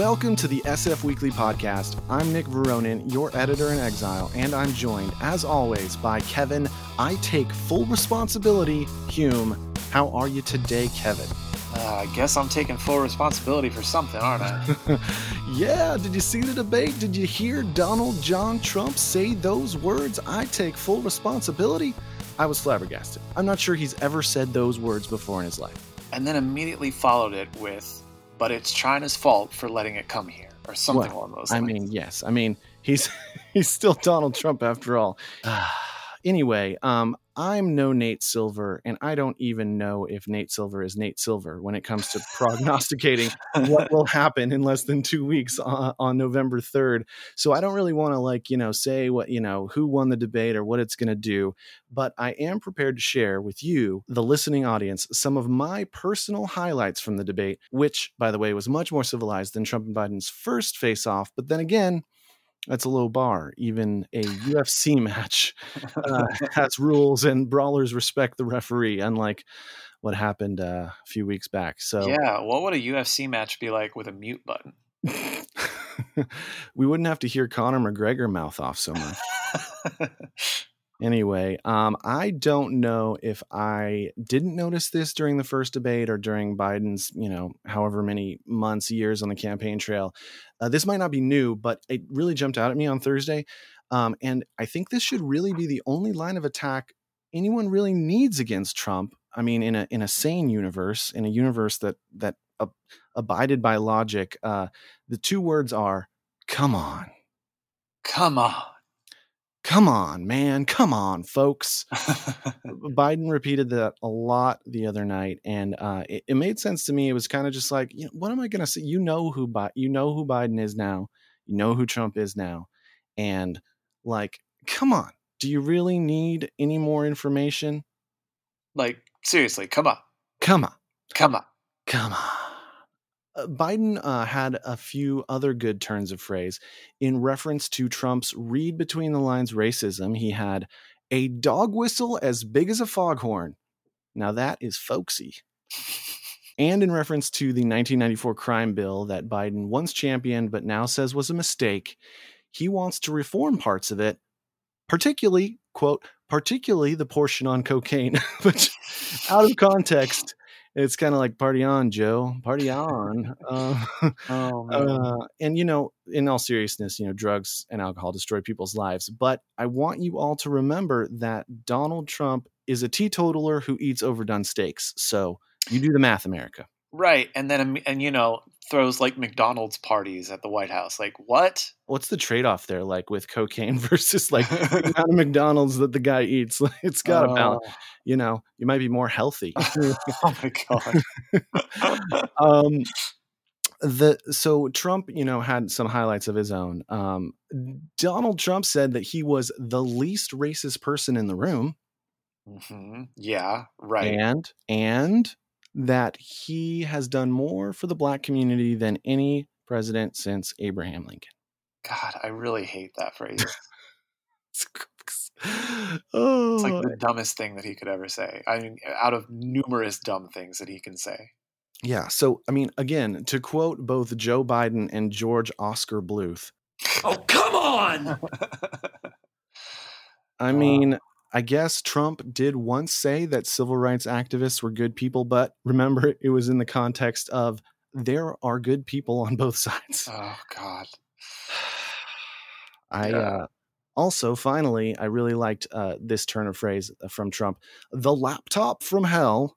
Welcome to the SF Weekly Podcast. I'm Nick Veronin, your editor in exile, and I'm joined, as always, by Kevin. I take full responsibility, Hume. How are you today, Kevin? Uh, I guess I'm taking full responsibility for something, aren't I? yeah, did you see the debate? Did you hear Donald John Trump say those words? I take full responsibility? I was flabbergasted. I'm not sure he's ever said those words before in his life. And then immediately followed it with, but it's China's fault for letting it come here, or something Well, along those lines. I mean, yes. I mean, he's he's still Donald Trump after all. anyway, um, I'm no Nate Silver, and I don't even know if Nate Silver is Nate Silver when it comes to prognosticating what will happen in less than two weeks on, on November 3rd. So I don't really want to like, you know, say what, you know, who won the debate or what it's going to do, but I am prepared to share with you, the listening audience, some of my personal highlights from the debate, which, by the way, was much more civilized than Trump and Biden's first face off. But then again, that's a low bar. Even a UFC match uh, has rules, and brawlers respect the referee, unlike what happened uh, a few weeks back. So, yeah, what would a UFC match be like with a mute button? we wouldn't have to hear Conor McGregor mouth off so much. Anyway, um, I don't know if I didn't notice this during the first debate or during Biden's, you know, however many months, years on the campaign trail. Uh, this might not be new, but it really jumped out at me on Thursday. Um, and I think this should really be the only line of attack anyone really needs against Trump. I mean, in a in a sane universe, in a universe that that ab- abided by logic, uh, the two words are "come on." Come on. Come on, man. Come on, folks. Biden repeated that a lot the other night, and uh, it, it made sense to me. It was kind of just like, you know, what am I going to say? You know who Bi- you know who Biden is now. You know who Trump is now, and like, come on. Do you really need any more information? like, seriously, come on. Come on, Come on. come on. Uh, Biden uh, had a few other good turns of phrase in reference to Trump's read between the lines racism. He had a dog whistle as big as a foghorn. Now that is folksy. And in reference to the 1994 crime bill that Biden once championed but now says was a mistake, he wants to reform parts of it, particularly, quote, particularly the portion on cocaine, which out of context, it's kind of like party on, Joe, party on. Uh, Oh, man. uh, and you know, in all seriousness, you know, drugs and alcohol destroy people's lives. But I want you all to remember that Donald Trump is a teetotaler who eats overdone steaks. So you do the math, America. Right. And then, um, and you know, throws like McDonald's parties at the White House. Like, what? What's the trade off there, like with cocaine versus like the amount of McDonald's that the guy eats? It's got to balance. You know, you might be more healthy. oh my God. um the so trump you know had some highlights of his own um donald trump said that he was the least racist person in the room Mm-hmm. Yeah, right. and and that he has done more for the black community than any president since abraham lincoln God, I really hate that phrase. oh It's like the dumbest thing that he could ever say. I mean, out of numerous dumb things that he can say. yeah so i mean again to quote both joe biden and george oscar bluth Oh, come on! I Uh, mean, I guess Trump did once say that civil rights activists were good people, but remember, it was in the context of there are good people on both sides. oh God. I Yeah. uh, also, finally, I really liked uh, this turn of phrase from Trump the laptop from hell.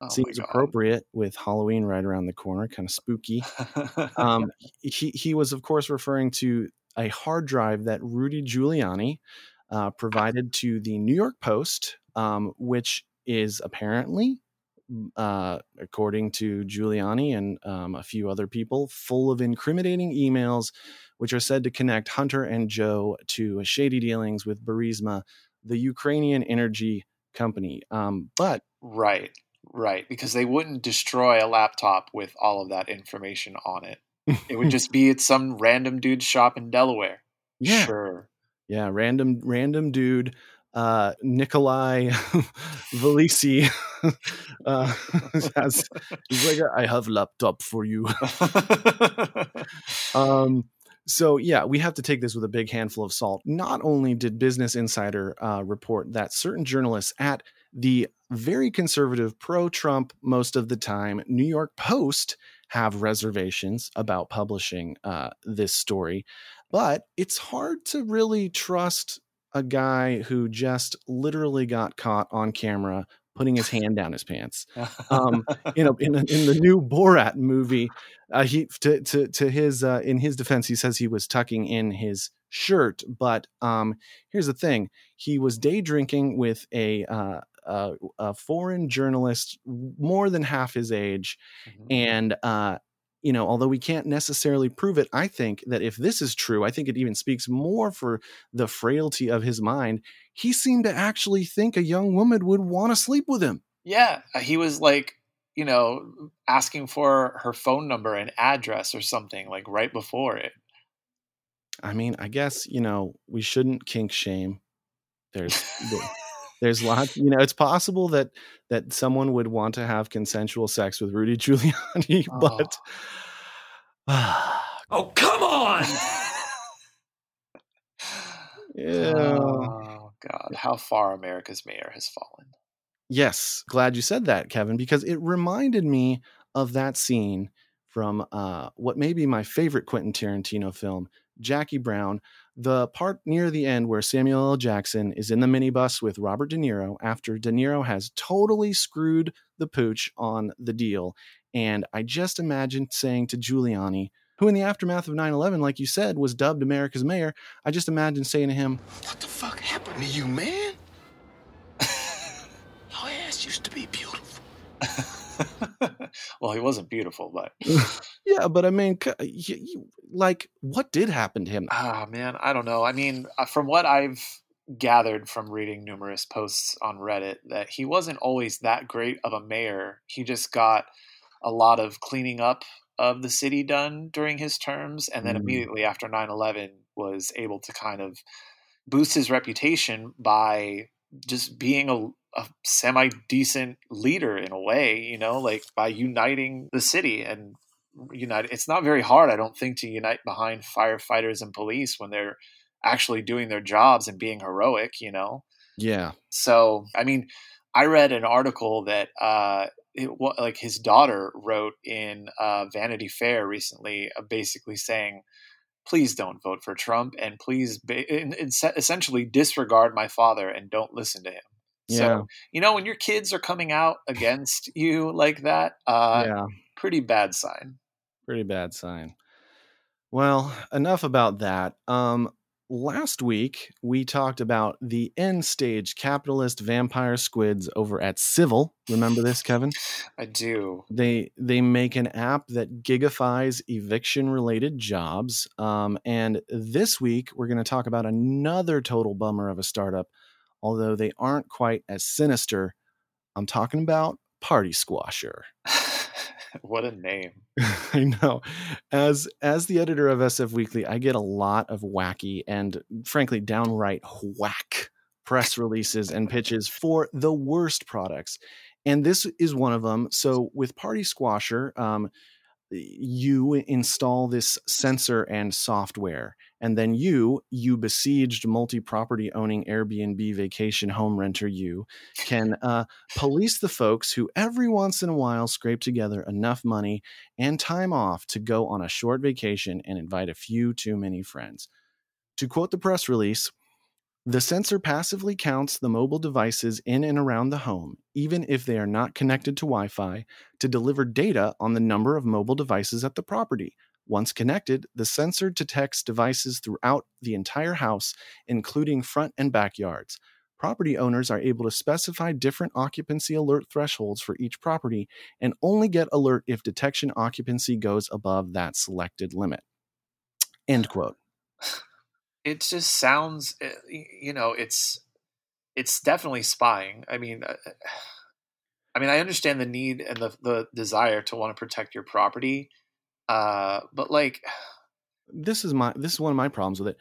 Oh Seems appropriate with Halloween right around the corner, kind of spooky. Um, he he was of course referring to a hard drive that Rudy Giuliani uh, provided to the New York Post, um, which is apparently, uh, according to Giuliani and um, a few other people, full of incriminating emails, which are said to connect Hunter and Joe to shady dealings with Burisma, the Ukrainian energy company. Um, but right, right. Because they wouldn't destroy a laptop with all of that information on it. It would just be at some random dude's shop in Delaware. yeah, Sure. Yeah, random random dude uh, Nikolai Valisi uh, has, like, I have laptop for you. um, so yeah, we have to take this with a big handful of salt. Not only did Business Insider uh, report that certain journalists at the very conservative, pro-Trump most of the time New York Post have reservations about publishing uh, this story, but it's hard to really trust a guy who just literally got caught on camera putting his hand down his pants. Um, you know, in, in the new Borat movie, uh, he to to to his uh, in his defense, he says he was tucking in his shirt. But um, here's the thing: he was day drinking with a uh, a, a, foreign journalist, more than half his age, mm-hmm. and uh, you know, although we can't necessarily prove it, I think that if this is true, I think it even speaks more for the frailty of his mind. He seemed to actually think a young woman would want to sleep with him. Yeah, uh, he was like, you know, asking for her phone number and address or something like right before it. I mean, I guess, you know, we shouldn't kink shame. There's there's lots you know it's possible that that someone would want to have consensual sex with rudy giuliani oh. but oh come on! Yeah. Oh god. How far america's mayor has fallen. Yes. Glad you said that kevin because it reminded me of that scene from uh, what may be my favorite quentin tarantino film jackie brown the part near the end where Samuel L. Jackson is in the minibus with Robert De Niro after De Niro has totally screwed the pooch on the deal. And I just imagined saying to Giuliani, who in the aftermath of 9 11, like you said, was dubbed America's mayor, I just imagined saying to him, What the fuck happened to you, man? Your ass used to be beautiful. well, he wasn't beautiful, but yeah, but I mean, like, what did happen to him? Ah, man, I don't know. I mean, uh, from what I've gathered from reading numerous posts on Reddit, that he wasn't always that great of a mayor. He just got a lot of cleaning up of the city done during his terms, and then mm. immediately after 9-11 was able to kind of boost his reputation by just being a a semi decent leader in a way, you know, like by uniting the city and unite. It's not very hard, I don't think, to unite behind firefighters and police when they're actually doing their jobs and being heroic, you know? Yeah. So, I mean, I read an article that, uh, it, like his daughter wrote in uh, Vanity Fair recently, uh, basically saying, please don't vote for Trump and please ba- essentially disregard my father and don't listen to him. Yeah. So, you know, when your kids are coming out against you like that, uh, yeah. pretty bad sign. Pretty bad sign. Well, enough about that. Um, last week we talked about the end stage capitalist vampire squids over at Civil. Remember this, Kevin? I do. They they make an app that gigifies eviction related jobs. Um, and this week we're going to talk about another total bummer of a startup although they aren't quite as sinister. I'm talking about Party Squasher. what a name. I know. As as the editor of SF Weekly, I get a lot of wacky and frankly downright whack press releases and pitches for the worst products. And this is one of them. So with Party Squasher, um, you install this sensor and software and then you you besieged multi-property owning airbnb vacation home renter you can uh, police the folks who every once in a while scrape together enough money and time off to go on a short vacation and invite a few too many friends to quote the press release the sensor passively counts the mobile devices in and around the home, even if they are not connected to Wi Fi, to deliver data on the number of mobile devices at the property. Once connected, the sensor detects devices throughout the entire house, including front and backyards. Property owners are able to specify different occupancy alert thresholds for each property and only get alert if detection occupancy goes above that selected limit. End quote it just sounds eh, you know it's it's definitely spying i mean uh, i mean i understand the need and the, the desire to want to protect your property uh but like this is my this is one of my problems with it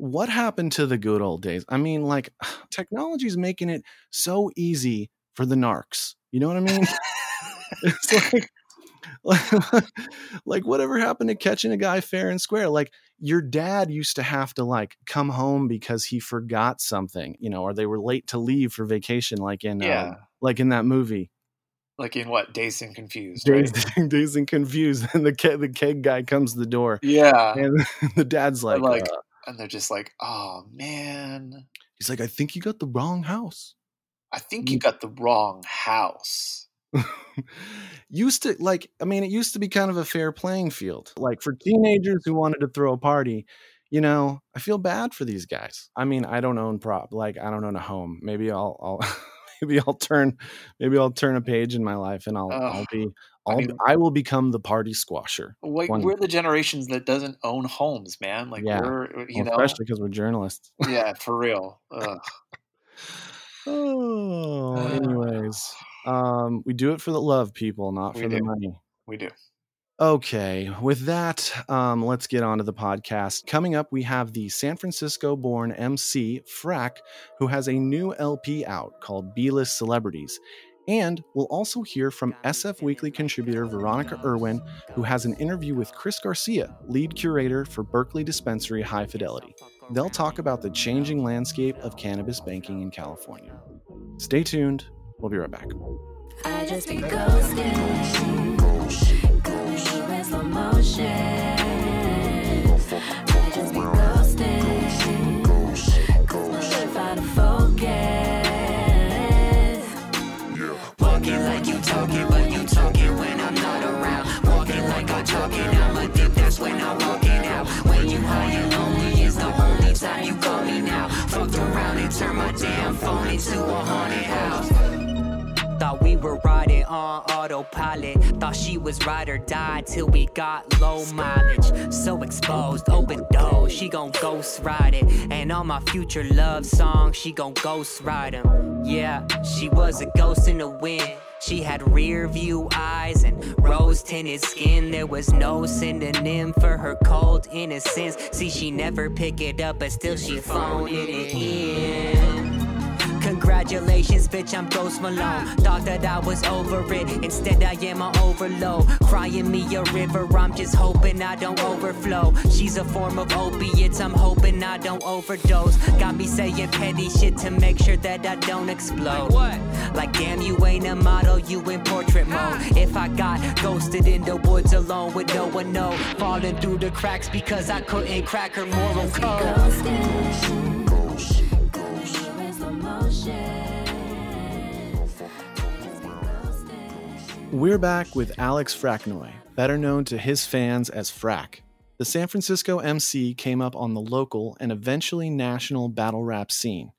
what happened to the good old days? I mean, like technology is making it so easy for the narcs. You know what I mean? it's like like whatever happened to catching a guy fair and square like your dad used to have to like come home because he forgot something you know or they were late to leave for vacation like in Yeah. um, like in that movie Like in what? Dazed and Confused. dazed, Right? dazed and confused and the keg, the keg guy comes to the door Yeah. and the dad's like, like- uh, And they're just like, oh man, he's like i think you got the wrong house I think you got the wrong house. used to like i mean it used to be kind of a fair playing field like for teenagers who wanted to throw a party you know i feel bad for these guys i mean i don't own prop like i don't own a home maybe i'll i'll maybe i'll turn maybe i'll turn a page in my life and i'll i'll be I I'll, mean- I will become the party squasher Like One- we're the generations that doesn't own homes, man. Like Yeah. we're you Well, know especially because we're journalists yeah, for real. Oh Uh, anyways um we do it for the love people not We for the money We do. Okay, with that, um, let's get on to the podcast. Coming up, we have the San Francisco born MC, Frack, who has a new LP out called B List Celebrities. And we'll also hear from SF Weekly contributor Veronica Irwin, who has an interview with Chris Garcia, lead curator for Berkeley Dispensary High Fidelity. They'll talk about the changing landscape of cannabis banking in California. Stay tuned. We'll be right back. Turned my damn phone into a haunted house. Were riding on autopilot. Thought she was ride or die till we got low mileage. So exposed, open doors, she gon' ghost ride it. And all my future love songs, she gon' ghost ride 'em. Yeah, she was a ghost in the wind. She had rear view eyes and rose tinted skin. There was no synonym for her cold innocence. See, she never pick it up, but still she phoned it in. Congratulations, bitch, I'm Ghost Malone. Thought that I was over it, instead I am on overload. Crying me a river, I'm just hoping I don't overflow. She's a form of opiates, I'm hoping I don't overdose. Got me saying petty shit to make sure that I don't explode. Like, what? like damn, you ain't a model, you in portrait mode. If I got ghosted in the woods alone with no one know, falling through the cracks because I couldn't crack her moral code. We're back with Alex Fracknoy, better known to his fans as Frack. The San Francisco MC came up on the local and eventually national battle rap scene.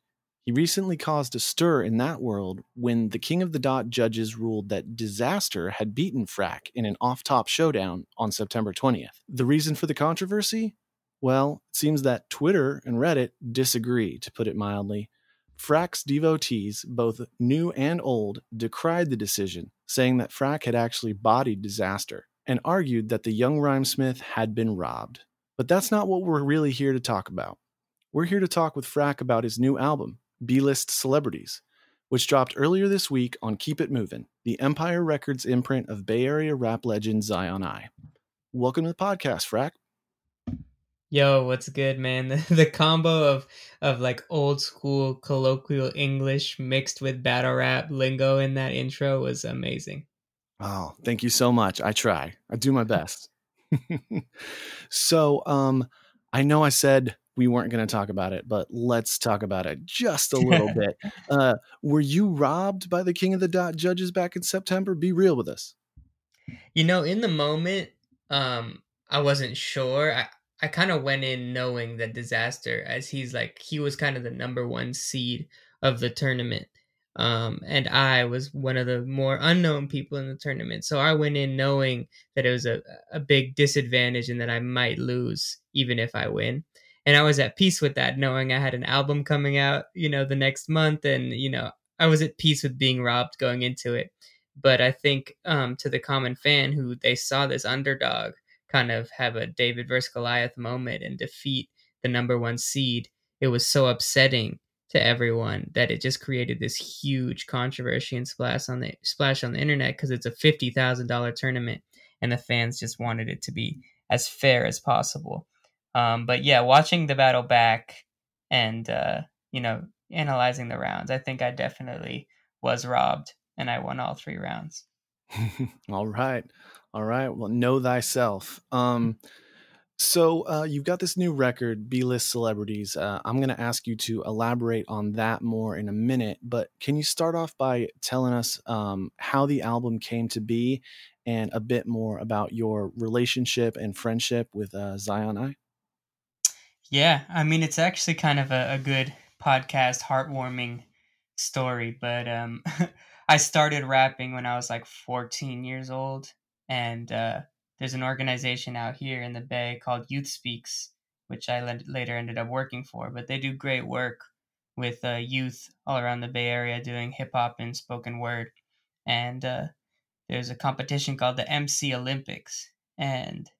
He recently caused a stir in that world when the King of the Dot judges ruled that Disaster had beaten Frack in an off top showdown on September 20th. The reason for the controversy? Well, it seems that Twitter and Reddit disagree, to put it mildly. Frack's devotees, both new and old, decried the decision, saying that Frack had actually bodied Disaster, and argued that the young rhymesmith had been robbed. But that's not what we're really here to talk about. We're here to talk with Frack about his new album, B List Celebrities, which dropped earlier this week on Keep It Movin', the Empire Records imprint of Bay Area rap legend Zion I. Welcome to the podcast, Frack. Yo, what's good, man? The, the combo of of like old school colloquial English mixed with battle rap lingo in that intro was amazing. Oh, thank you so much. I try. I do my best. so, um, I know I said we weren't going to talk about it, but let's talk about it just a little bit. Uh, were you robbed by the King of the Dot judges back in September? Be real with us. You know, in the moment, um, I wasn't sure. I I kind of went in knowing that disaster as he's like he was kind of the number one seed of the tournament. Um, and I was one of the more unknown people in the tournament. So I went in knowing that it was a, a big disadvantage and that I might lose even if I win. And I was at peace with that, knowing I had an album coming out, you know, the next month. And, you know, I was at peace with being robbed going into it. But I think um, to the common fan who they saw this underdog kind of have a David versus Goliath moment and defeat the number one seed, it was so upsetting to everyone that it just created this huge controversy and splash on the splash on the internet because it's a fifty thousand dollar tournament and the fans just wanted it to be as fair as possible. Um, but yeah, watching the battle back and uh, you know analyzing the rounds, I think I definitely was robbed, and I won all three rounds. all right, all right. Well, know thyself. Um, so uh, you've got this new record, B List Celebrities. Uh, I'm going to ask you to elaborate on that more in a minute, but can you start off by telling us um, how the album came to be and a bit more about your relationship and friendship with uh, Zion I? Yeah, I mean, it's actually kind of a, a good podcast, heartwarming story, but um, I started rapping when I was like 14 years old, and uh, there's an organization out here in the Bay called Youth Speaks, which I later ended up working for, but they do great work with uh, youth all around the Bay Area doing hip hop and spoken word. And uh, there's a competition called the MC Olympics, and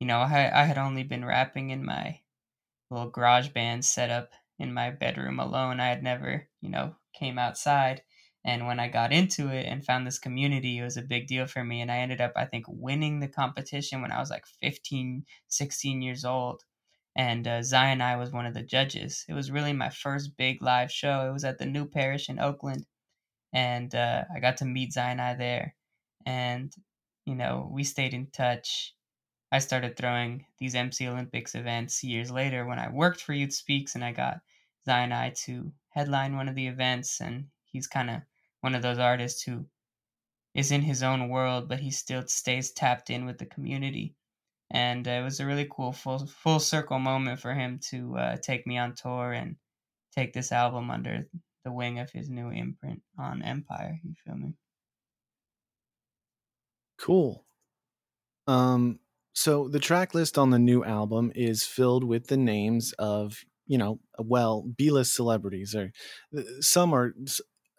you know I, I had only been rapping in my little garage band set up in my bedroom alone. I had never, you know, came outside. And when I got into it and found this community, it was a big deal for me. And I ended up, I think, winning the competition when I was like 15, 16 years old. And uh, Zion I was one of the judges. It was really my first big live show. It was at the New Parish in Oakland. And uh, I got to meet Zion I there. And, you know, we stayed in touch. I started throwing these MC Olympics events years later when I worked for Youth Speaks and I got Zion I to headline one of the events. And he's kind of one of those artists who is in his own world, but he still stays tapped in with the community. And uh, it was a really cool full full circle moment for him to uh, take me on tour and take this album under the wing of his new imprint on Empire. You feel me? Cool. Um, so the track list on the new album is filled with the names of, you know, well, B-list celebrities or uh, some are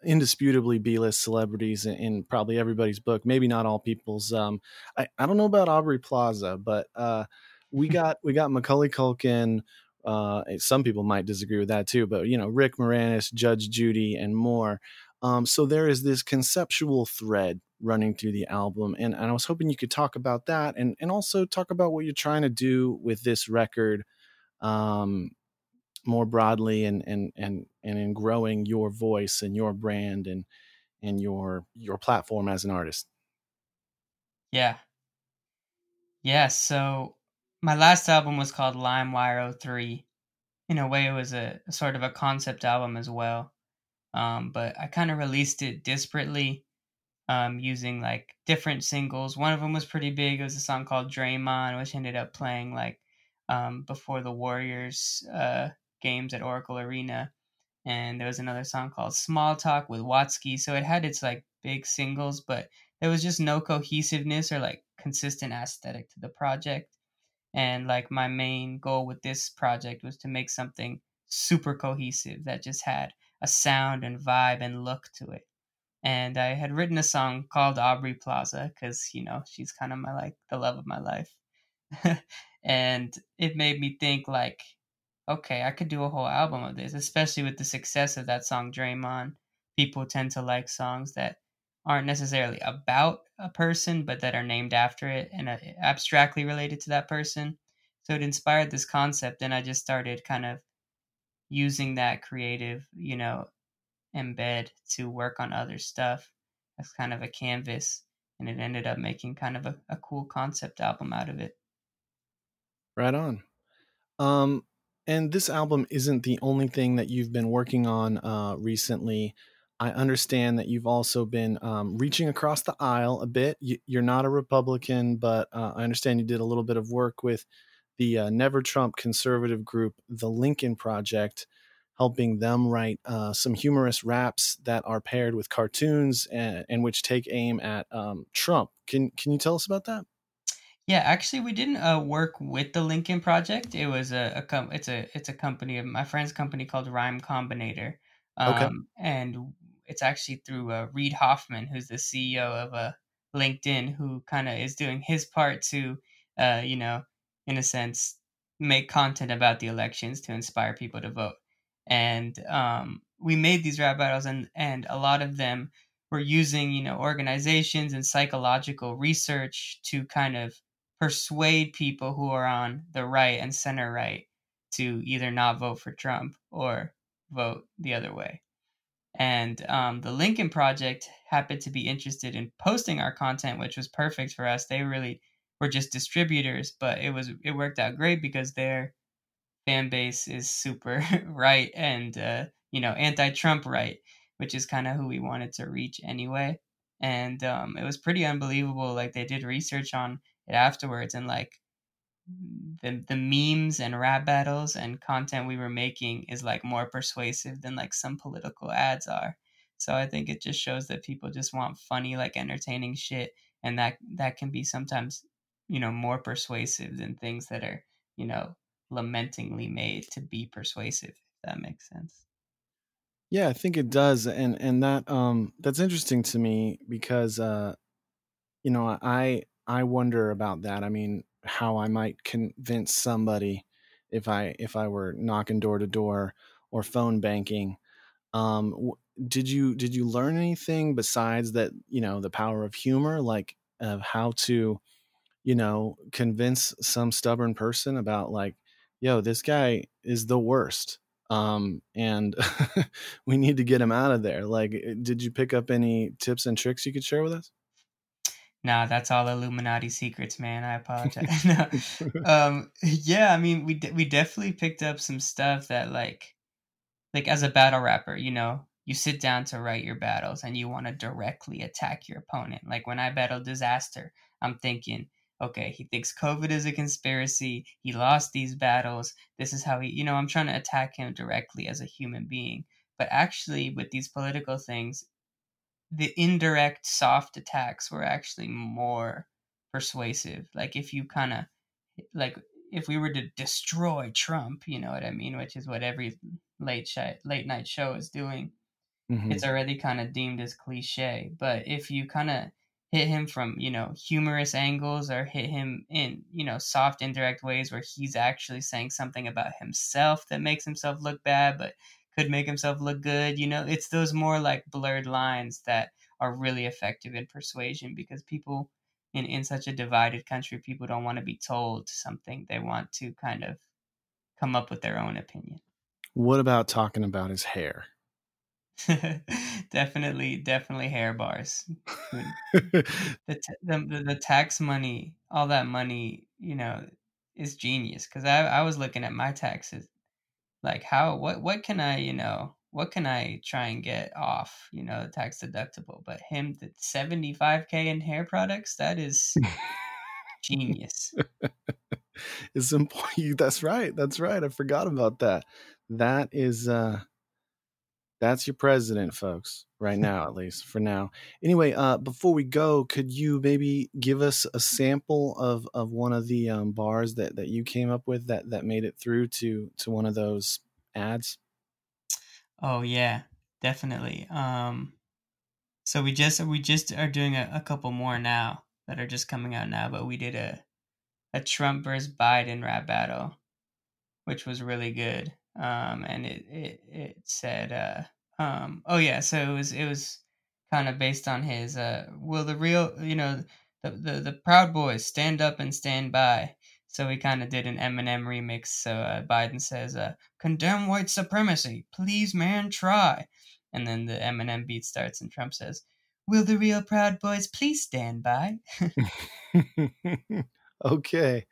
indisputably B-list celebrities in, in, probably everybody's book, maybe not all people's. Um, I, I don't know about Aubrey Plaza, but uh, we got we got Macaulay Culkin. Uh, some people might disagree with that too, but you know, Rick Moranis, Judge Judy, and more. Um, so there is this conceptual thread running through the album. And, and I was hoping you could talk about that and, and also talk about what you're trying to do with this record um, more broadly and, and, and, and in growing your voice and your brand and, and your, your platform as an artist. Yeah. Yeah. So my last album was called LimeWire 03. In a way, it was a, a sort of a concept album as well. Um, but I kind of released it disparately um, using like different singles. One of them was pretty big. It was a song called Draymond, which ended up playing like um, before the Warriors uh, games at Oracle Arena. And there was another song called Small Talk with Watsky. So it had its like big singles, but there was just no cohesiveness or like consistent aesthetic to the project. And like my main goal with this project was to make something super cohesive that just had a sound and vibe and look to it and I had written a song called Aubrey Plaza because you know she's kind of my like the love of my life, and it made me think like, okay, I could do a whole album of this, especially with the success of that song Draymond. People tend to like songs that aren't necessarily about a person, but that are named after it and uh, abstractly related to that person. So it inspired this concept, and I just started kind of using that creative, you know, embed to work on other stuff as kind of a canvas and it ended up making kind of a, a cool concept album out of it right on um and this album isn't the only thing that you've been working on uh recently i understand that you've also been um, reaching across the aisle a bit you, are not a republican but uh, i understand you did a little bit of work with the uh, never trump conservative group the lincoln project helping them write uh, some humorous raps that are paired with cartoons and, and which take aim at um, Trump. Can can you tell us about that? Yeah, actually, we didn't uh, work with the Lincoln Project. It was a, a com- it's a it's a company of my friend's company called Rhyme Combinator. Um, okay. And it's actually through uh, Reid Hoffman, who's the CEO of uh, LinkedIn, who kind of is doing his part to, uh, you know, in a sense, make content about the elections to inspire people to vote. And um, we made these rap battles, and and a lot of them were using you know organizations and psychological research to kind of persuade people who are on the right and center right to either not vote for Trump or vote the other way. And um, the Lincoln Project happened to be interested in posting our content, which was perfect for us. They really were just distributors, but it was it worked out great because their fan base is super right and uh, you know anti-Trump right, which is kind of who we wanted to reach anyway. And um, it was pretty unbelievable. Like they did research on it afterwards, and like the the memes and rap battles and content we were making is like more persuasive than like some political ads are. So I think it just shows that people just want funny, like entertaining shit, and that that can be sometimes, you know, more persuasive than things that are, you know, lamentingly made to be persuasive. If that makes sense. Yeah, I think it does, and and that um that's interesting to me because uh, you know, I I wonder about that. I mean, how I might convince somebody if I if I were knocking door to door or phone banking. Um, did you did you learn anything besides that? You know, the power of humor, like of how to, you know, convince some stubborn person about like, yo, this guy is the worst um and we need to get him out of there like eh, did you pick up any tips and tricks you could share with us Nah, that's all Illuminati secrets, man. I apologize. no. um, yeah, I mean, we de- we definitely picked up some stuff that like, like as a battle rapper, you know, you sit down to write your battles and you want to directly attack your opponent. Like when I battle Disaster, I'm thinking, okay, he thinks COVID is a conspiracy. He lost these battles. This is how he, you know, I'm trying to attack him directly as a human being. But actually, with these political things, the indirect soft attacks were actually more persuasive. Like if you kind of like if we were to destroy Trump, you know what I mean, which is what every late sh- late night show is doing. Mm-hmm. It's already kind of deemed as cliche, but if you kind of hit him from you know humorous angles or hit him in you know soft indirect ways where he's actually saying something about himself that makes himself look bad but could make himself look good. You know, it's those more like blurred lines that are really effective in persuasion because people in, in such a divided country, people don't want to be told something. They want to kind of come up with their own opinion. What about talking about his hair? definitely, definitely hair bars. the, the, the the tax money, all that money, you know, is genius. Because I I was looking at my taxes like how what what can I you know what can I try and get off you know tax deductible? But him the 75k in hair products that is genius. It's important that's right that's right I forgot about that. That is uh that's your president folks right now at least for now. Anyway uh before we go could you maybe give us a sample of of one of the um, bars that that you came up with that that made it through to to one of those ads? Oh yeah definitely um so we just we just are doing a, a couple more now that are just coming out now but we did a a trump versus biden rap battle which was really good um, and it, it it said, uh, um, oh yeah, so it was it was kind of based on his, uh, will the real, you know, the the, the Proud Boys stand up and stand by. So we kind of did an Eminem remix. So uh, Biden says, uh, "Condemn white supremacy, please, man, try." And then the Eminem beat starts, and Trump says, "Will the real Proud Boys please stand by?" okay.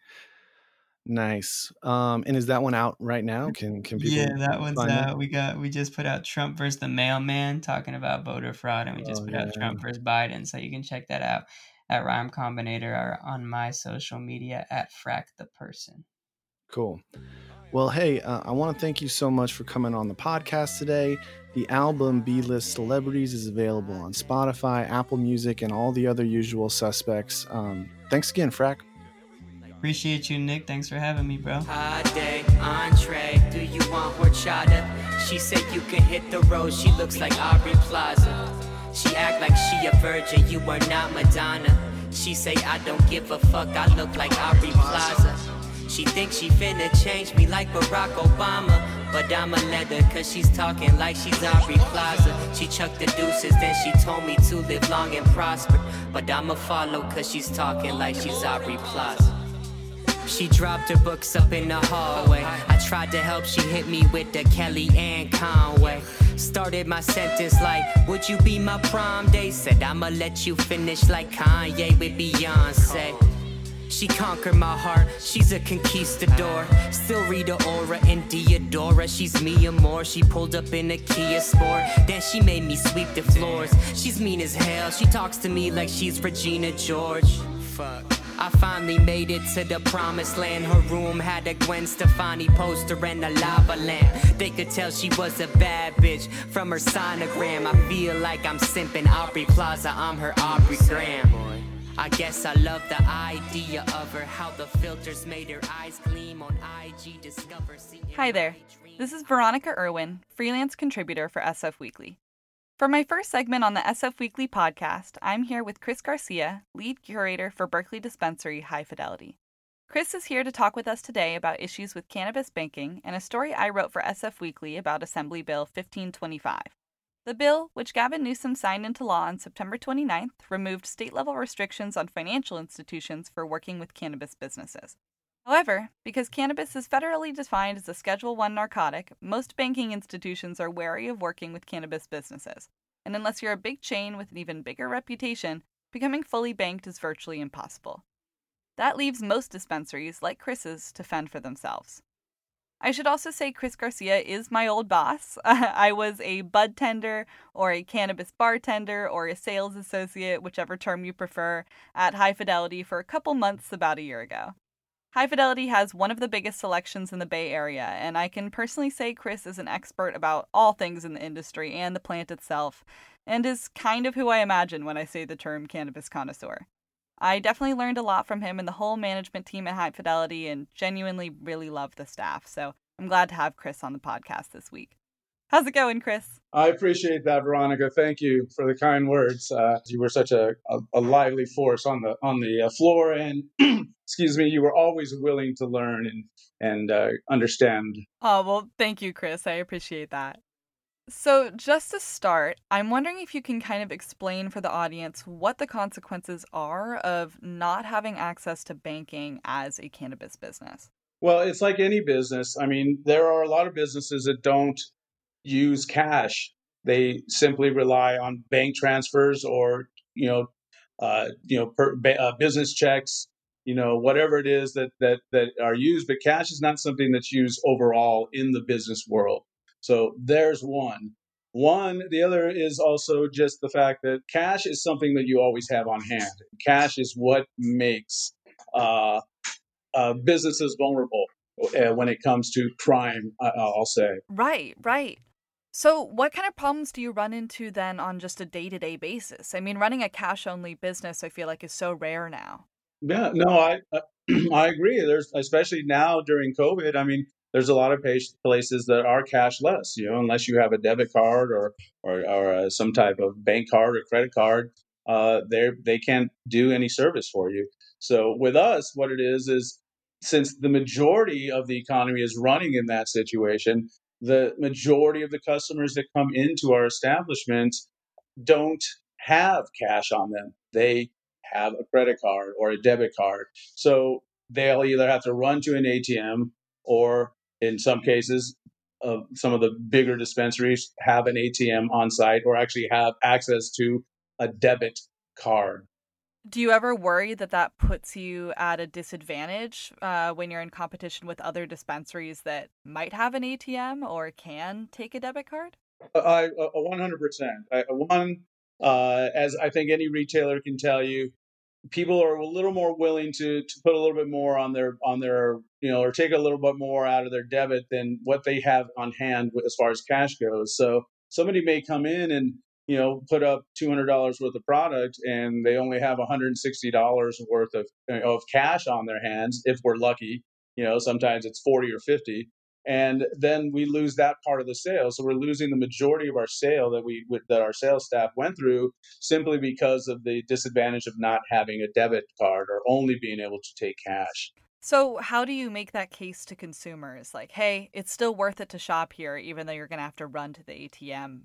Nice. Um, and is that one out right now? Can can people? Yeah, that one's out. We got we just put out Trump versus the mailman talking about voter fraud, and we just oh, put yeah. out Trump versus Biden. So you can check that out at Rhyme Combinator or on my social media at Frack the Person. Cool. Well, hey, uh, I want to thank you so much for coming on the podcast today. The album B List Celebrities is available on Spotify, Apple Music, and all the other usual suspects. Um, thanks again, Frack. Appreciate you, Nick. Thanks for having me, bro. day, entree. Do you want horchata? She said you can hit the road. She looks like Aubrey Plaza. She act like she a virgin. You are not Madonna. She say I don't give a fuck. I look like Aubrey Plaza. She thinks she finna change me like Barack Obama. But I'ma let her cause she's talking like she's Aubrey Plaza. She chucked the deuces, then she told me to live long and prosper. But I'ma follow cause she's talking like she's Aubrey Plaza. She dropped her books up in the hallway. I tried to help, she hit me with the Kellyanne Conway. Started my sentence like, Would you be my prom day? Said, I'ma let you finish like Kanye with Beyonce. She conquered my heart, she's a conquistador. Still Rita Ora and Diodora. She's Mia Moore, she pulled up in a Kia Sport. Then she made me sweep the floors. She's mean as hell, she talks to me like she's Regina George. Fuck. I finally made it to the promised land. Her room had a Gwen Stefani poster and a lava lamp. They could tell she was a bad bitch from her sonogram. I feel like I'm simping Aubrey Plaza, I'm her Aubrey Graham. I guess I love the idea of her, how the filters made her eyes gleam on IG Discover. seeing Hi there. This is Veronica Irwin, freelance contributor for SF Weekly. For my first segment on the SF Weekly podcast, I'm here with Chris Garcia, lead curator for Berkeley Dispensary High Fidelity. Chris is here to talk with us today about issues with cannabis banking and a story I wrote for SF Weekly about Assembly Bill 1525. The bill, which Gavin Newsom signed into law on September 29th, removed state level restrictions on financial institutions for working with cannabis businesses. However, because cannabis is federally defined as a Schedule 1 narcotic, most banking institutions are wary of working with cannabis businesses. And unless you're a big chain with an even bigger reputation, becoming fully banked is virtually impossible. That leaves most dispensaries, like Chris's, to fend for themselves. I should also say Chris Garcia is my old boss. I was a bud tender or a cannabis bartender or a sales associate, whichever term you prefer, at High Fidelity for a couple months about a year ago. High Fidelity has one of the biggest selections in the Bay Area, and I can personally say Chris is an expert about all things in the industry and the plant itself, and is kind of who I imagine when I say the term cannabis connoisseur. I definitely learned a lot from him and the whole management team at High Fidelity and genuinely really love the staff, so I'm glad to have Chris on the podcast this week. How's it going, Chris? I appreciate that, Veronica. Thank you for the kind words. Uh, you were such a, a, a lively force on the on the uh, floor, and excuse me, you were always willing to learn and and uh, understand. Oh, well, thank you, Chris. I appreciate that. So, just to start, I'm wondering if you can kind of explain for the audience what the consequences are of not having access to banking as a cannabis business. Well, it's like any business. I mean, there are a lot of businesses that don't use cash. They simply rely on bank transfers or you know, uh, you know, per, uh, business checks. You know, whatever it is that that that are used, but cash is not something that's used overall in the business world. So there's one. One, the other is also just the fact that cash is something that you always have on hand. Cash is what makes uh, uh, businesses vulnerable uh, when it comes to crime. I'll say. Right, right. So, what kind of problems do you run into then on just a day to day basis? I mean, running a cash only business, I feel like, is so rare now. Yeah, no, I uh, I agree. There's especially now during COVID. I mean, there's a lot of places that are cashless. You know, unless you have a debit card or or, or uh, some type of bank card or credit card, uh, they they can't do any service for you. So with us, what it is is since the majority of the economy is running in that situation, the majority of the customers that come into our establishment don't have cash on them. They have a credit card or a debit card. So they'll either have to run to an ATM or, in some cases, uh, some of the bigger dispensaries have an ATM on site or actually have access to a debit card. Do you ever worry that that puts you at a disadvantage uh, when you're in competition with other dispensaries that might have an ATM or can take a debit card? I, uh, 100%. I, one, uh, as I think any retailer can tell you, people are a little more willing to to put a little bit more on their on their you know or take a little bit more out of their debit than what they have on hand as far as cash goes. So somebody may come in and you know put up two hundred dollars worth of product and they only have one hundred and sixty dollars worth of eh, of cash on their hands if we're lucky. You know sometimes it's forty or fifty. And then we lose that part of the sale, so we're losing the majority of our sale that we that our sales staff went through simply because of the disadvantage of not having a debit card or only being able to take cash. So, how do you make that case to consumers? Like, hey, it's still worth it to shop here, even though you're going to have to run to the ATM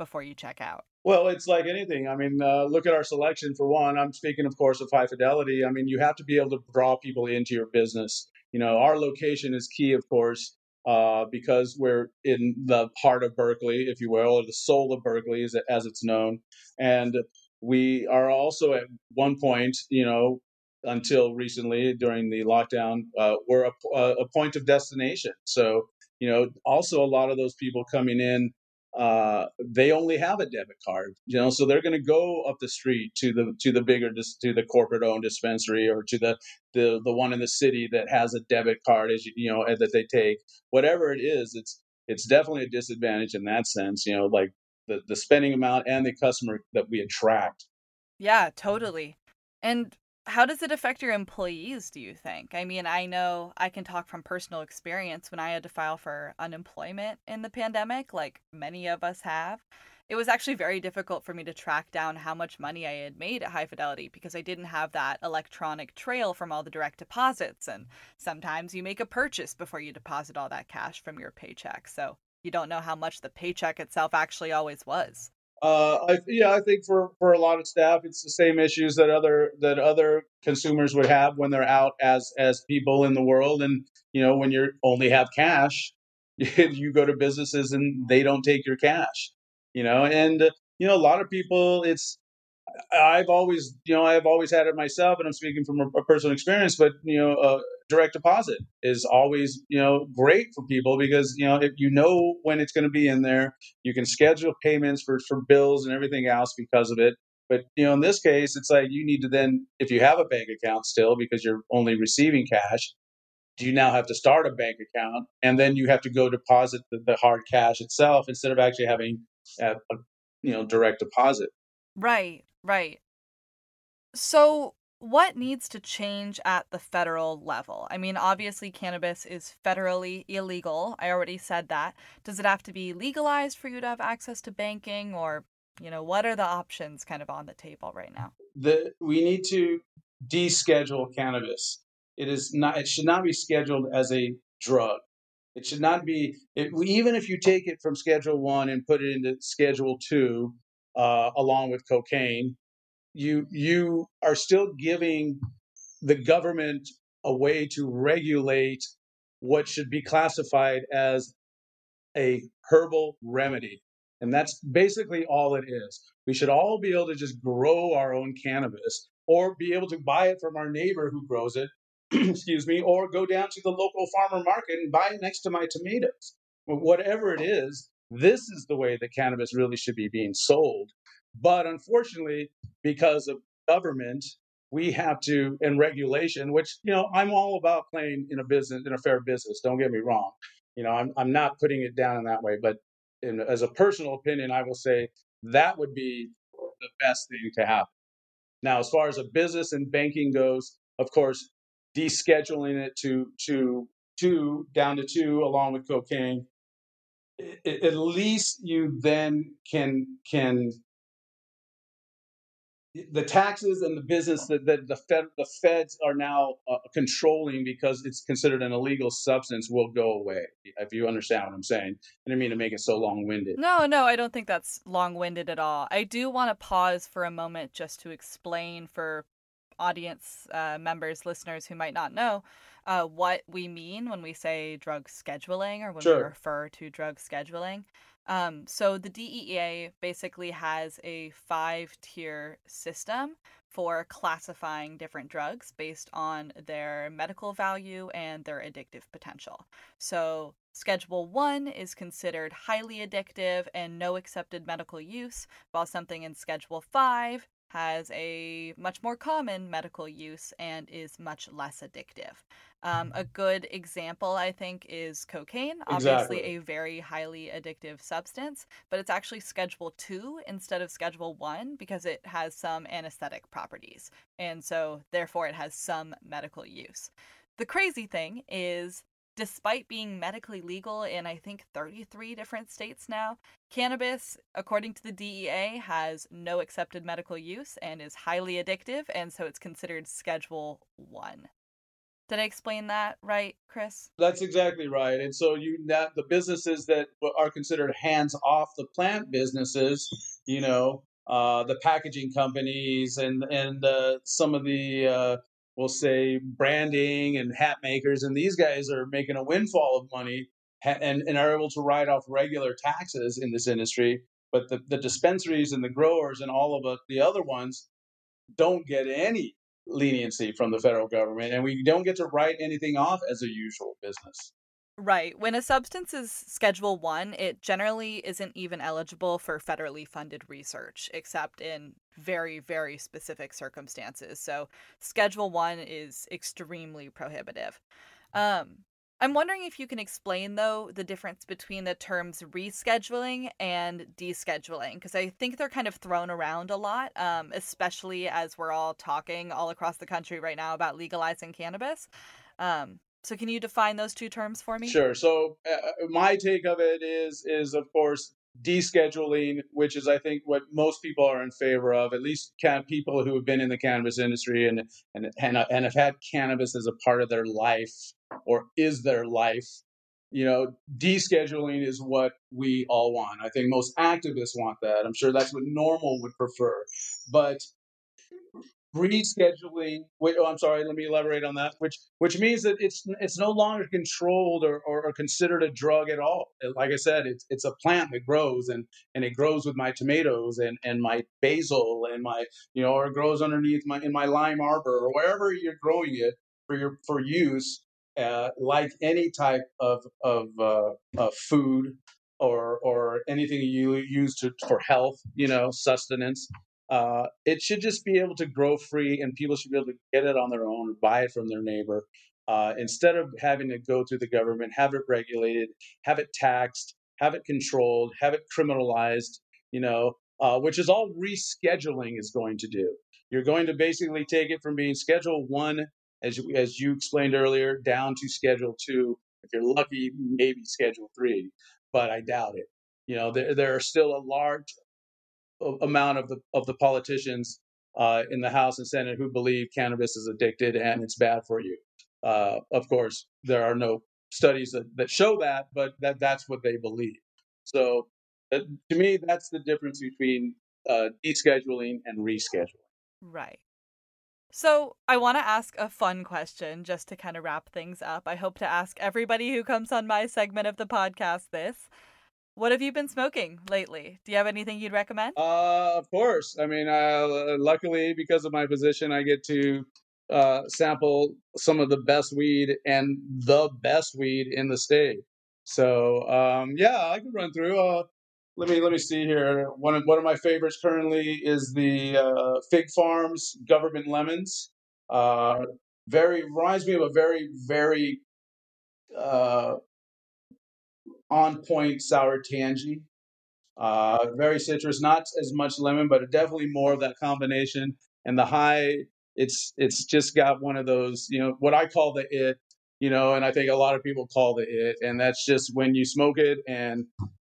before you check out? Well, it's like anything. I mean, uh, look at our selection for one. I'm speaking, of course, of high fidelity. I mean, you have to be able to draw people into your business. You know, our location is key, of course, uh, because we're in the heart of Berkeley, if you will, or the soul of Berkeley, as, as it's known. And we are also at one point, you know, until recently during the lockdown, uh, we're a, a point of destination. So, you know, also a lot of those people coming in, uh, they only have a debit card, you know, so they're going to go up the street to the to the bigger to the corporate owned dispensary or to the the the one in the city that has a debit card as you, you know that they take. Whatever it is, it's it's definitely a disadvantage in that sense. You know, like the the spending amount and the customer that we attract. Yeah, totally. And how does it affect your employees, do you think? I mean, I know I can talk from personal experience when I had to file for unemployment in the pandemic, like many of us have. It was actually very difficult for me to track down how much money I had made at High Fidelity because I didn't have that electronic trail from all the direct deposits. And sometimes you make a purchase before you deposit all that cash from your paycheck. So you don't know how much the paycheck itself actually always was. Uh, I, yeah, I think for, for a lot of staff, it's the same issues that other that other consumers would have when they're out as as people in the world. And you know, when you only have cash, you go to businesses and they don't take your cash. You know, and you know, a lot of people, it's I've always, you know, I've always had it myself, and I'm speaking from a, a personal experience. But you know, uh, direct deposit is always, you know, great for people because you know if you know when it's going to be in there, you can schedule payments for for bills and everything else because of it. But you know, in this case, it's like you need to then, if you have a bank account still, because you're only receiving cash, do you now have to start a bank account and then you have to go deposit the, the hard cash itself instead of actually having a, a you know direct deposit. Right, right. So, what needs to change at the federal level? I mean, obviously, cannabis is federally illegal. I already said that. Does it have to be legalized for you to have access to banking, or, you know, what are the options kind of on the table right now? The we need to deschedule cannabis. It is not. It should not be scheduled as a drug. It should not be. It, even if you take it from Schedule One and put it into Schedule Two, uh, along with cocaine, you you are still giving the government a way to regulate what should be classified as a herbal remedy. And that's basically all it is. We should all be able to just grow our own cannabis or be able to buy it from our neighbor who grows it, excuse me, or go down to the local farmer market and buy it next to my tomatoes. Whatever it is, this is the way that cannabis really should be being sold. But unfortunately, because of government, we have to, and regulation, which, you know, I'm all about playing in a business, in a fair business. Don't get me wrong. You know, I'm, I'm not putting it down in that way. But in, as a personal opinion, I will say that would be the best thing to happen. Now, as far as a business and banking goes, of course, descheduling it to to two down to two along with cocaine at least you then can can the taxes and the business that, that the fed the feds are now uh, controlling because it's considered an illegal substance will go away if you understand what i'm saying i didn't mean to make it so long-winded No, no, I don't think that's long winded at all. I do want to pause for a moment just to explain for audience uh, members, listeners who might not know, uh, what we mean when we say drug scheduling or when we refer to drug scheduling. Um, so the DEA basically has a five tier system for classifying different drugs based on their medical value and their addictive potential. So Schedule 1 is considered highly addictive and no accepted medical use, while something in Schedule 5 has a much more common medical use and is much less addictive. Um, a good example, I think, is cocaine. Obviously, Exactly. a very highly addictive substance, but it's actually Schedule 2 instead of Schedule 1 because it has some anesthetic properties. And so, therefore, it has some medical use. The crazy thing is, despite being medically legal in, I think, 33 different states now, cannabis, according to the DEA, has no accepted medical use and is highly addictive, and so it's considered Schedule 1. Did I explain that right, Chris? That's exactly right. And so you that the businesses that are considered hands off the plant businesses, you know, uh, the packaging companies and and uh, some of the uh, we'll say branding and hat makers, and these guys are making a windfall of money and, and are able to write off regular taxes in this industry. But the, the dispensaries and the growers and all of uh, the other ones don't get any leniency from the federal government, and we don't get to write anything off as a usual business. Right. When a substance is Schedule 1, it generally isn't even eligible for federally funded research, except in very, very specific circumstances. So, Schedule 1 is extremely prohibitive. Um, I'm wondering if you can explain, though, the difference between the terms rescheduling and descheduling, because I think they're kind of thrown around a lot, um, especially as we're all talking all across the country right now about legalizing cannabis. Um, so, can you define those two terms for me? Sure. So, uh, my take of it is, is of course, descheduling, which is I think what most people are in favor of, at least can people who have been in the cannabis industry and and and, and have had cannabis as a part of their life or is their life. You know, descheduling is what we all want. I think most activists want that. I'm sure that's what NORML would prefer. But rescheduling wait, oh i'm sorry let me elaborate on that which which means that it's it's no longer controlled or, or, or, considered a drug at all. Like i said it's it's a plant that grows and and it grows with my tomatoes and and my basil and my you know or it grows underneath my in my lime arbor or wherever you're growing it for your for use uh, like any type of of, uh, of food or or anything you use to for health you know sustenance uh, it should just be able to grow free, and people should be able to get it on their own or buy it from their neighbor. Uh, instead of having to go through the government, have it regulated, have it taxed, have it controlled, have it criminalized, you know, uh, which is all rescheduling is going to do. You're going to basically take it from being Schedule One, as as you explained earlier, down to Schedule Two. If you're lucky, maybe Schedule Three, but I doubt it. You know, there there are still a large amount of the of the politicians uh, in the House and Senate who believe cannabis is addicted and it's bad for you. Uh, of course, there are no studies that, that show that, but that that's what they believe. So, uh, to me, that's the difference between uh, descheduling and rescheduling. Right. So, I want to ask a fun question just to kind of wrap things up. I hope to ask everybody who comes on my segment of the podcast this. What have you been smoking lately? Do you have anything you'd recommend? Uh, of course. I mean, uh, luckily, because of my position, I get to uh, sample some of the best weed and the best weed in the state. So, um, yeah, I can run through. Uh, let me let me see here. One of one of my favorites currently is the uh, Fig Farms Government Lemons. Uh, very reminds me of a very very uh, on point sour tangy. Uh, very citrus, not as much lemon, but definitely more of that combination. And the high, it's it's just got one of those, you know, what I call the it, you know, and I think a lot of people call the it, and that's just when you smoke it, and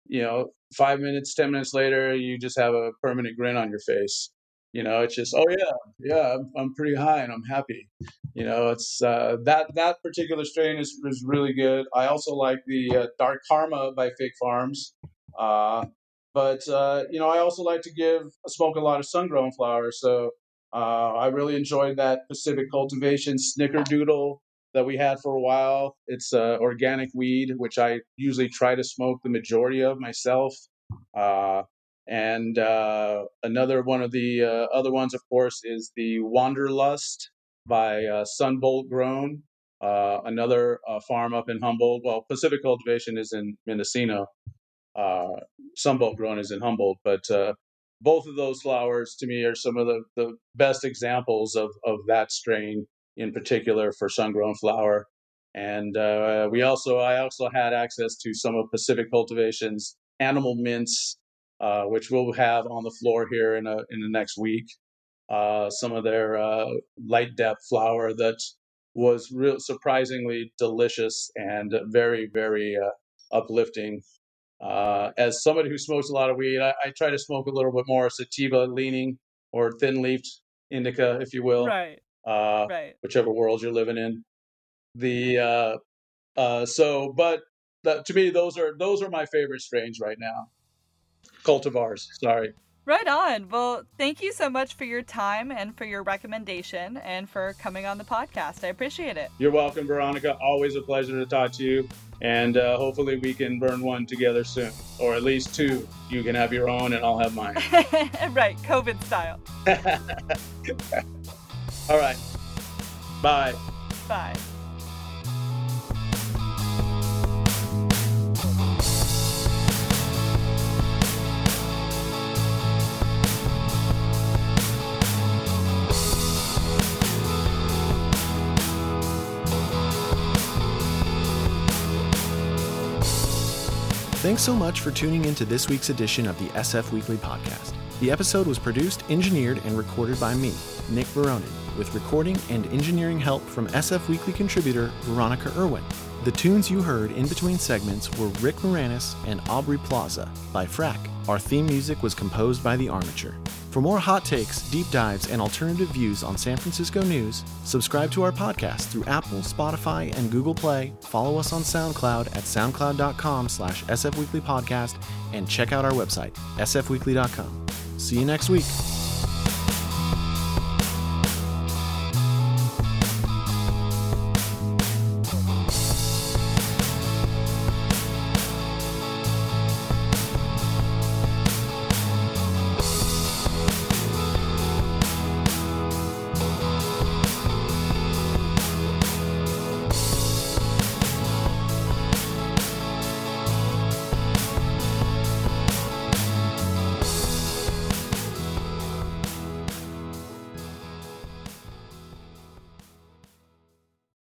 you know, five minutes, ten minutes later, you just have a permanent grin on your face. You know, it's just, oh yeah, yeah, I'm, I'm pretty high and I'm happy. You know, it's uh, that that particular strain is, is really good. I also like the uh, Dark Karma by Fig Farms. Uh, but uh, you know, I also like to give smoke a lot of sun-grown flowers. So uh, I really enjoyed that Pacific Cultivation Snickerdoodle that we had for a while. It's uh, organic weed, which I usually try to smoke the majority of myself. Uh, and uh, another one of the uh, other ones, of course, is the Wanderlust by uh, Sunboldt Grown, uh, another uh, farm up in Humboldt. Well, Pacific Cultivation is in Mendocino. Uh, Sunboldt Grown is in Humboldt, but both of those flowers to me are some of the, the best examples of, of that strain in particular for sun-grown flower. And we also, I also had access to some of Pacific Cultivation's animal mints uh, which we'll have on the floor here in a, in the next week. Uh, some of their uh, light dep flower that was real surprisingly delicious and very very uh, uplifting. Uh, as somebody who smokes a lot of weed, I, I, try to smoke a little bit more sativa leaning or thin leafed indica, if you will, right? right. Whichever world you're living in. the uh, uh, so, but that, to me, those are those are my favorite strains right now. Cultivars. Sorry. Right on. Well, thank you so much for your time and for your recommendation and for coming on the podcast. I appreciate it. You're welcome, Veronica. Always a pleasure to talk to you. And uh, hopefully we can burn one together soon, or at least two. You can have your own, and I'll have mine. right, COVID style. All right. Bye. Bye. Thanks so much for tuning in to this week's edition of the SF Weekly Podcast. The episode was produced, engineered, and recorded by me, Nick Veronin, with recording and engineering help from SF Weekly contributor Veronica Irwin. The tunes you heard in between segments were Rick Moranis and Aubrey Plaza by Frack. Our theme music was composed by The Armature. For more hot takes, deep dives, and alternative views on San Francisco news, subscribe to our podcast through Apple, Spotify, and Google Play. Follow us on SoundCloud at soundcloud.com slash sfweeklypodcast and check out our website, sfweekly.com. See you next week.